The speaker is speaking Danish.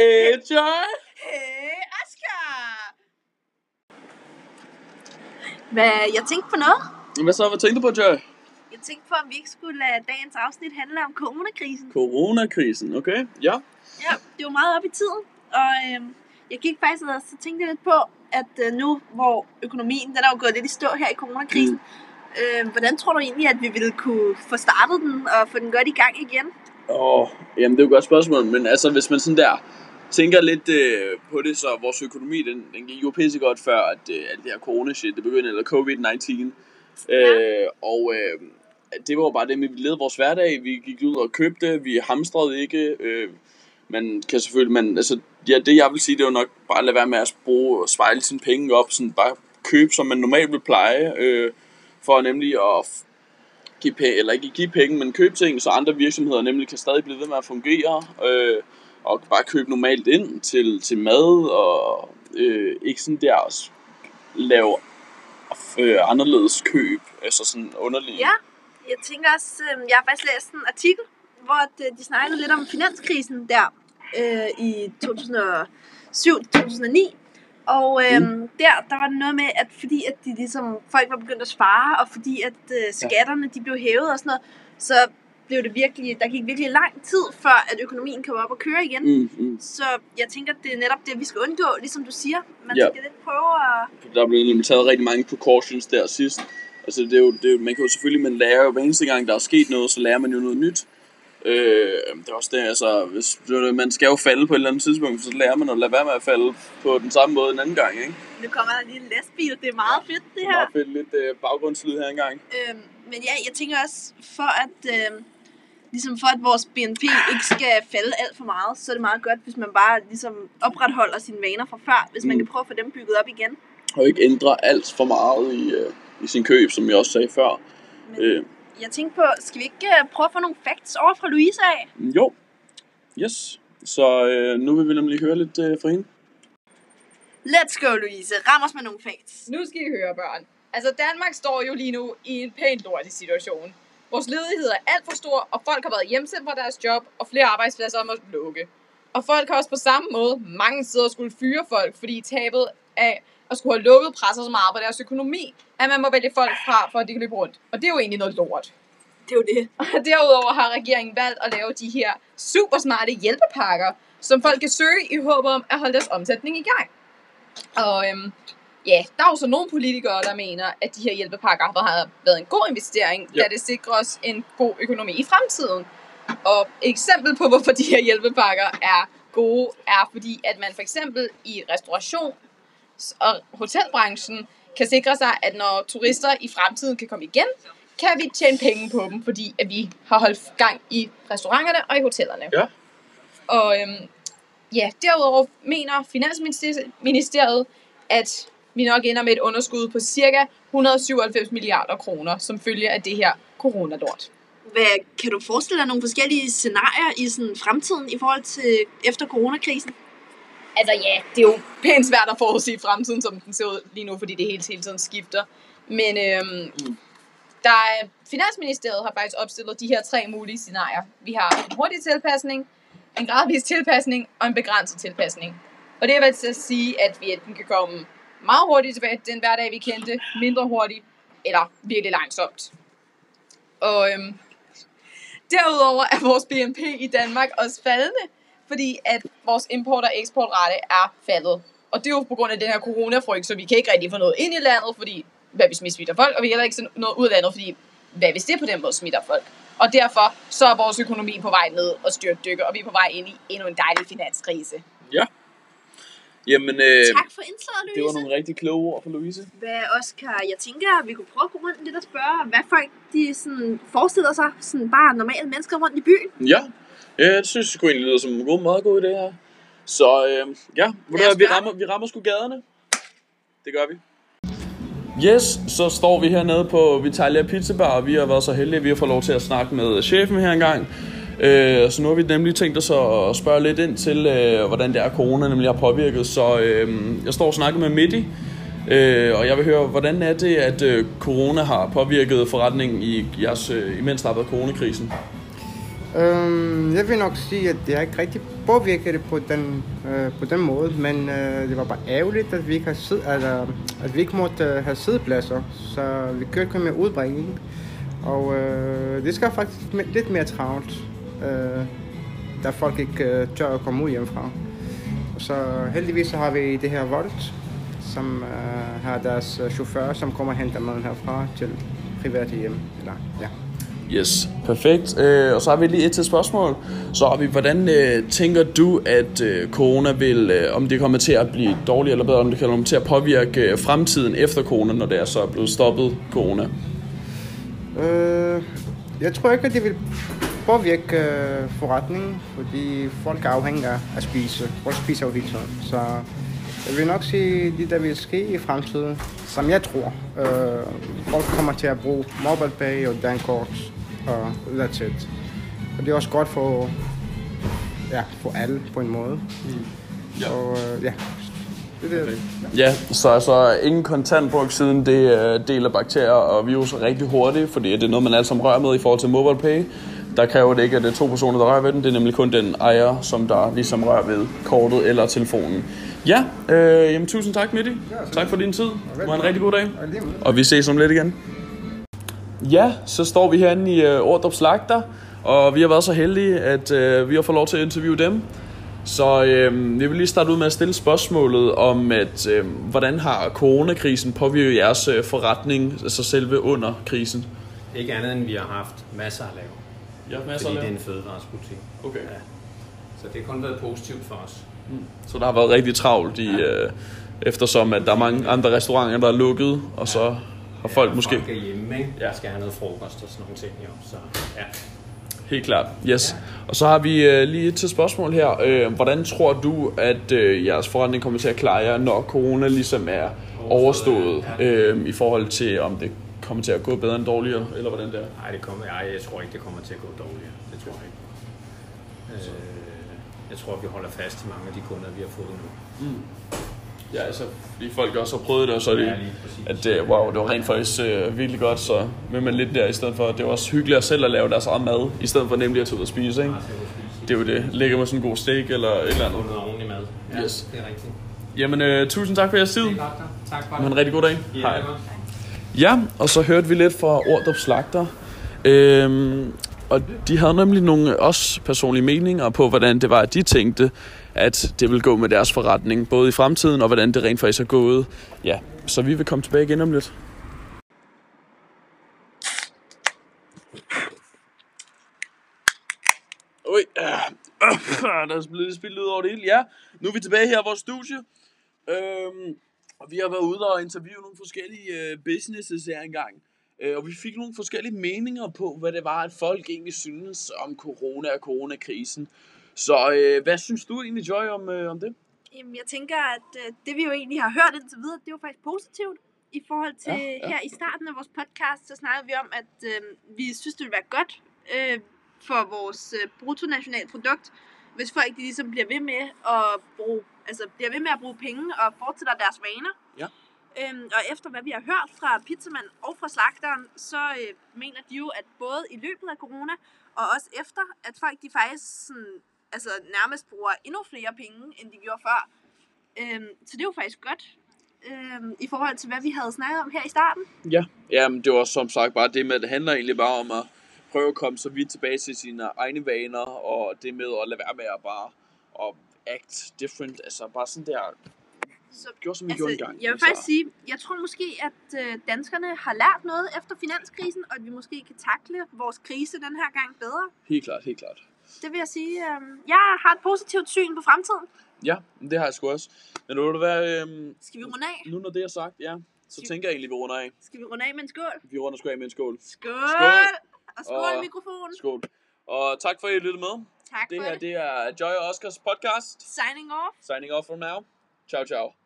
Hey, Joy. Hey, Asger! Hvad, jeg tænkte på noget. Hvad så? Hvad tænkte du på, Joy? Jeg tænkte på, om vi ikke skulle lade dagens afsnit handle om coronakrisen. Coronakrisen, okay? Ja. Ja, det var meget op i tiden. Og øhm, jeg gik faktisk og så tænkte lidt på, at øh, nu hvor økonomien den er jo gået lidt i stå her i coronakrisen, mm. øh, hvordan tror du egentlig, at vi ville kunne få startet den og få den godt i gang igen? Åh, jamen det er jo et godt spørgsmål, men altså hvis man sådan der tænker lidt øh, på det, så vores økonomi, den, den gik jo pissegodt før, at øh, alt det her corona-shit, det begyndte, eller covid-19. Øh, og øh, det var jo bare det vi levede vores hverdag, vi gik ud og købte, vi hamstrede ikke, øh, man kan selvfølgelig, man, altså, ja, det jeg vil sige, det er jo nok bare at lade være med at bruge og spejle sine penge op, sådan bare købe, som man normalt vil pleje, øh, for nemlig at give penge, eller ikke give penge, men købe ting, så andre virksomheder nemlig kan stadig blive ved med at fungere, øh, og bare købe normalt ind til, til mad, og øh, ikke sådan der også lave øh, anderledes køb, altså sådan underlige. Ja, jeg tænker også, øh, jeg har faktisk læst en artikel, hvor de, de snakkede lidt om finanskrisen der øh, i 2007-2009. Og øh, mm. der, der var det noget med, at fordi at de ligesom, folk var begyndt at spare, og fordi at øh, skatterne de blev hævet og sådan noget, så blev det virkelig, der gik virkelig lang tid, før at økonomien kom op og køre igen. Mm, mm. Så jeg tænker, det er netop det, vi skal undgå, ligesom du siger. Man Ja. skal lidt prøve at... Der blev nemlig taget rigtig mange precautions der sidst. Altså det er jo, det er, jo- man kan jo selvfølgelig, man lærer jo hver eneste gang, der er sket noget, så lærer man jo noget nyt. Øh, det er også det, altså, hvis, man skal jo falde på et eller andet tidspunkt, så lærer man at lade være med at falde på den samme måde en anden gang, ikke? Nu kommer der lige en lastbil, det er meget fedt det Det her. er meget fedt lidt øh, baggrundslyd her engang. Øhm, men ja, jeg tænker også, for at, øhm, ligesom for at vores BNP ikke skal falde alt for meget, så er det meget godt, hvis man bare ligesom opretholder sine vaner fra før, hvis man Mm. kan prøve at få dem bygget op igen. Og ikke ændre alt for meget i, øh, i sin køb, som jeg også sagde før. Men Øh, jeg tænkte på, skal vi ikke øh, prøve at få nogle facts over fra Louise af? jo, yes. Så øh, nu vil vi nemlig høre lidt øh, fra hende. Let's go, Louise. Ram os med nogle facts. Nu skal I høre, børn. Altså, Danmark står jo lige nu i en pænt lortig situation. Vores ledighed er alt for stor, og folk har været hjemsendt fra deres job, og flere arbejdspladser må lukke. Og folk har også på samme måde mange steder skulle fyre folk, fordi tabet af at skulle have lukket presser så meget på deres økonomi, at man må vælge folk fra, for at de kan løbe rundt. Og det er jo egentlig noget lort. Det er jo det. Og derudover har regeringen valgt at lave de her super smarte hjælpepakker, som folk kan søge i håb om at holde deres omsætning i gang. Og øhm, ja, der er jo så nogle politikere, der mener, at de her hjælpepakker har været en god investering, Ja. da det sikrer os en god økonomi i fremtiden. Og et eksempel på, hvorfor de her hjælpepakker er gode, er fordi, at man for eksempel i restauration og hotelbranchen kan sikre sig, at når turister i fremtiden kan komme igen, kan vi tjene penge på dem, fordi at vi har holdt gang i restauranterne og i hotellerne. Ja. Og øhm, ja, derudover mener Finansministeriet, at vi nok ender med et underskud på cirka 197 milliarder kroner, som følge af det her coronalort. Hvad, kan du forestille dig nogle forskellige scenarier i sådan fremtiden i forhold til efter coronakrisen? Altså ja, det er jo pænt svært at forudsige fremtiden, som den ser ud lige nu, fordi det hele, hele tiden skifter. Men øhm, Mm. der er, Finansministeriet har faktisk opstillet de her tre mulige scenarier. Vi har en hurtig tilpasning, en gradvis tilpasning og en begrænset tilpasning. Og det er vel til at sige, at vi enten kan komme meget hurtigt tilbage til den hverdag, vi kendte, mindre hurtigt, eller virkelig langsomt. Og øhm, derudover er vores BNP i Danmark også faldende, fordi at vores import- og eksportrate er faldet. Og det er jo på grund af den her coronafrygt, så vi kan ikke rigtig få noget ind i landet, fordi hvad hvis vi smitter folk, og vi kan heller ikke sende noget ud af landet, fordi hvad hvis det på den måde smitter folk. Og derfor så er vores økonomi på vej ned og styrtdykker, og vi er på vej ind i endnu en dejlig finanskrise. Ja. Jamen, øh, Tak for indslaget, Louise. det var nogle rigtig kloge ord fra Louise. Hvad, Oscar, jeg tænker, at vi kunne prøve at gå rundt lidt og spørge, hvad folk de sådan forestiller sig, sådan bare normale mennesker rundt i byen. Ja, ja det synes jeg sgu egentlig lyder som en god, meget god idé her. Så øh, ja, hvad, vi rammer, vi rammer sgu gaderne. Det gør vi. Yes, så står vi hernede på Vitalia Pizza Bar, og vi har været så heldige, at vi har fået lov til at snakke med chefen her engang. Øh, så nu har vi nemlig tænkt os at spørge lidt ind til, øh, hvordan det er, corona nemlig har påvirket. Så øh, jeg står og snakker med Midi, øh, og jeg vil høre, hvordan er det, at øh, corona har påvirket forretningen i jeres, øh, imens der har været coronakrisen? Øhm, jeg vil nok sige, at det er ikke rigtig påvirket det på den, øh, på den måde, men øh, det var bare ærgerligt, at vi ikke, har sid, altså, at vi ikke måtte øh, have siddepladser, så vi kørte kun med udbringning. Og øh, det skal faktisk lidt mere travlt, øh, da folk ikke øh, tør at komme ud hjemmefra. Så heldigvis så har vi det her Volt, som øh, har deres øh, chauffør, som kommer og henter maden herfra til private hjem. Eller, ja. Yes, perfekt. Øh, og så har vi lige et til spørgsmål. Så har vi, hvordan øh, tænker du, at øh, corona vil, øh, om det kommer til at blive dårligere eller bedre, om det kommer til at påvirke øh, fremtiden efter corona, når det er så blevet stoppet corona? Øh, jeg tror ikke, at det vil påvirke øh, forretningen, fordi folk er afhængige af at spise. Folk spiser jo hele tiden. Så jeg vil nok sige, det der vil ske i fremtiden, som jeg tror. Øh, folk kommer til at bruge MobilePay og Dankort og that's it. Og det er også godt for, ja, for alle på en måde. Ja. Og øh, ja, det er det. Ja, så altså ingen kontantbrug siden det øh, deler bakterier og virus rigtig hurtigt, fordi det er noget, man alle sammen rører med i forhold til MobilePay. Der kræver det ikke, at det er to personer, der rører ved den. Det er nemlig kun den ejer, som der ligesom rører ved kortet eller telefonen. Ja, øh, jamen tusind tak, Mitti. Tak for din tid. Det var en rigtig god dag. Og vi ses om lidt igen. Ja, så står vi herinde i øh, Ordrup Slagter, og vi har været så heldige, at øh, vi har fået lov til at interviewe dem. Så øh, vi vil lige starte ud med at stille spørgsmålet om, at øh, hvordan har coronakrisen påvirket jeres øh, forretning, altså selve under krisen? Ikke andet end vi har haft masser at lave. Ja, fordi det er en fødevaresbutik. Okay. Ja. Så det har kun været positivt for os. Så der har været rigtig travlt i, øh, eftersom at der er mange andre restauranter, der er lukket, og så har folk ja, måske... Folk er hjemme, ikke? Ja. Ja. skal have noget frokost og sådan nogle ting, jo. Så ja. Helt klart, yes. Og så har vi øh, lige et til spørgsmål her. Øh, hvordan tror du, at øh, jeres forretning kommer til at klare jer, når corona ligesom er overstået, øh, i forhold til, om det kommer til at gå bedre end dårligere, eller hvordan det er? Nej, det kommer, ej, jeg tror ikke, det kommer til at gå dårligere. Det tror jeg ikke. Øh, jeg tror, vi holder fast i mange af de kunder, vi har fået nu. Ja, altså, fordi folk også har prøvet det, og så er det, Ja, at det, wow, det var rent faktisk øh, virkelig godt, så vil man lidt der, i stedet for, det var også hyggeligt at selv at lave deres eget mad, i stedet for nemlig at tage ud og spise, ikke? Det er jo det. Ligger med sådan en god steak eller et eller andet. Noget ordentligt mad. Ja, Yes. det er rigtigt. Jamen, øh, tusind tak for jeres tid. Det er godt. Tak for Ha' en det. rigtig god dag. Ja, det godt. Ja, og så hørte vi lidt fra Ordrup Slagter. Øhm, og de havde nemlig nogle også personlige meninger på, hvordan det var, at de tænkte, at det ville gå med deres forretning, både i fremtiden og hvordan det rent faktisk er gået. Ja, så vi vil komme tilbage igen om lidt. Ui, øh, øh, der er altså blevet spildt ud over det hele. Ja, nu er vi tilbage her i vores studie. Øhm, og vi har været ude og interviewe nogle forskellige øh, businesses her engang. Øh, og vi fik nogle forskellige meninger på, hvad det var, at folk egentlig synes om corona og coronakrisen. Så øh, hvad synes du egentlig, Joy, om, øh, om det? Jamen, jeg tænker, at øh, det vi jo egentlig har hørt indtil videre, det er jo faktisk positivt. I forhold til Ja, ja, her i starten af vores podcast, så snakkede vi om, at øh, vi synes, det ville være godt øh, for vores øh, bruttonationalprodukt, hvis folk de ligesom bliver ved med at bruge, altså bliver ved med at bruge penge og fortsætter deres vaner. Ja. Øhm, og efter hvad vi har hørt fra pizzamand og fra slagteren, så øh, mener de jo, at både i løbet af corona og også efter, at folk de faktisk sådan, altså nærmest bruger endnu flere penge, end de gjorde før. Øhm, så det er jo faktisk godt, øhm, i forhold til hvad vi havde snakket om her i starten. Ja. Jamen, det var som sagt bare det med, at det handler egentlig bare om at prøve at komme så vidt tilbage til sine egne vaner, og det med at lade være med at bare at act different, altså bare sådan der, Så gjorde som vi gjorde engang. Altså, jeg vil altså. faktisk sige, jeg tror måske, at øh, danskerne har lært noget efter finanskrisen, og at vi måske kan takle vores krise den her gang bedre. Helt klart, helt klart. Det vil jeg sige. Øh, jeg har et positivt syn på fremtiden. Ja, det har jeg sgu også. Men nu vil det være, øhm, Skal vi runde af? nu når det er sagt, ja, så tænker jeg egentlig, vi runder af. Skal vi runde af med en skål? Vi runder sgu af med en skål. Skål! Skål! Og skål Og- mikrofonen. Skål. Og tak for, at I lyttede med. Tak Det for her, det. det er Joy og Oscars podcast. Signing off. Signing off from now. Ciao, ciao.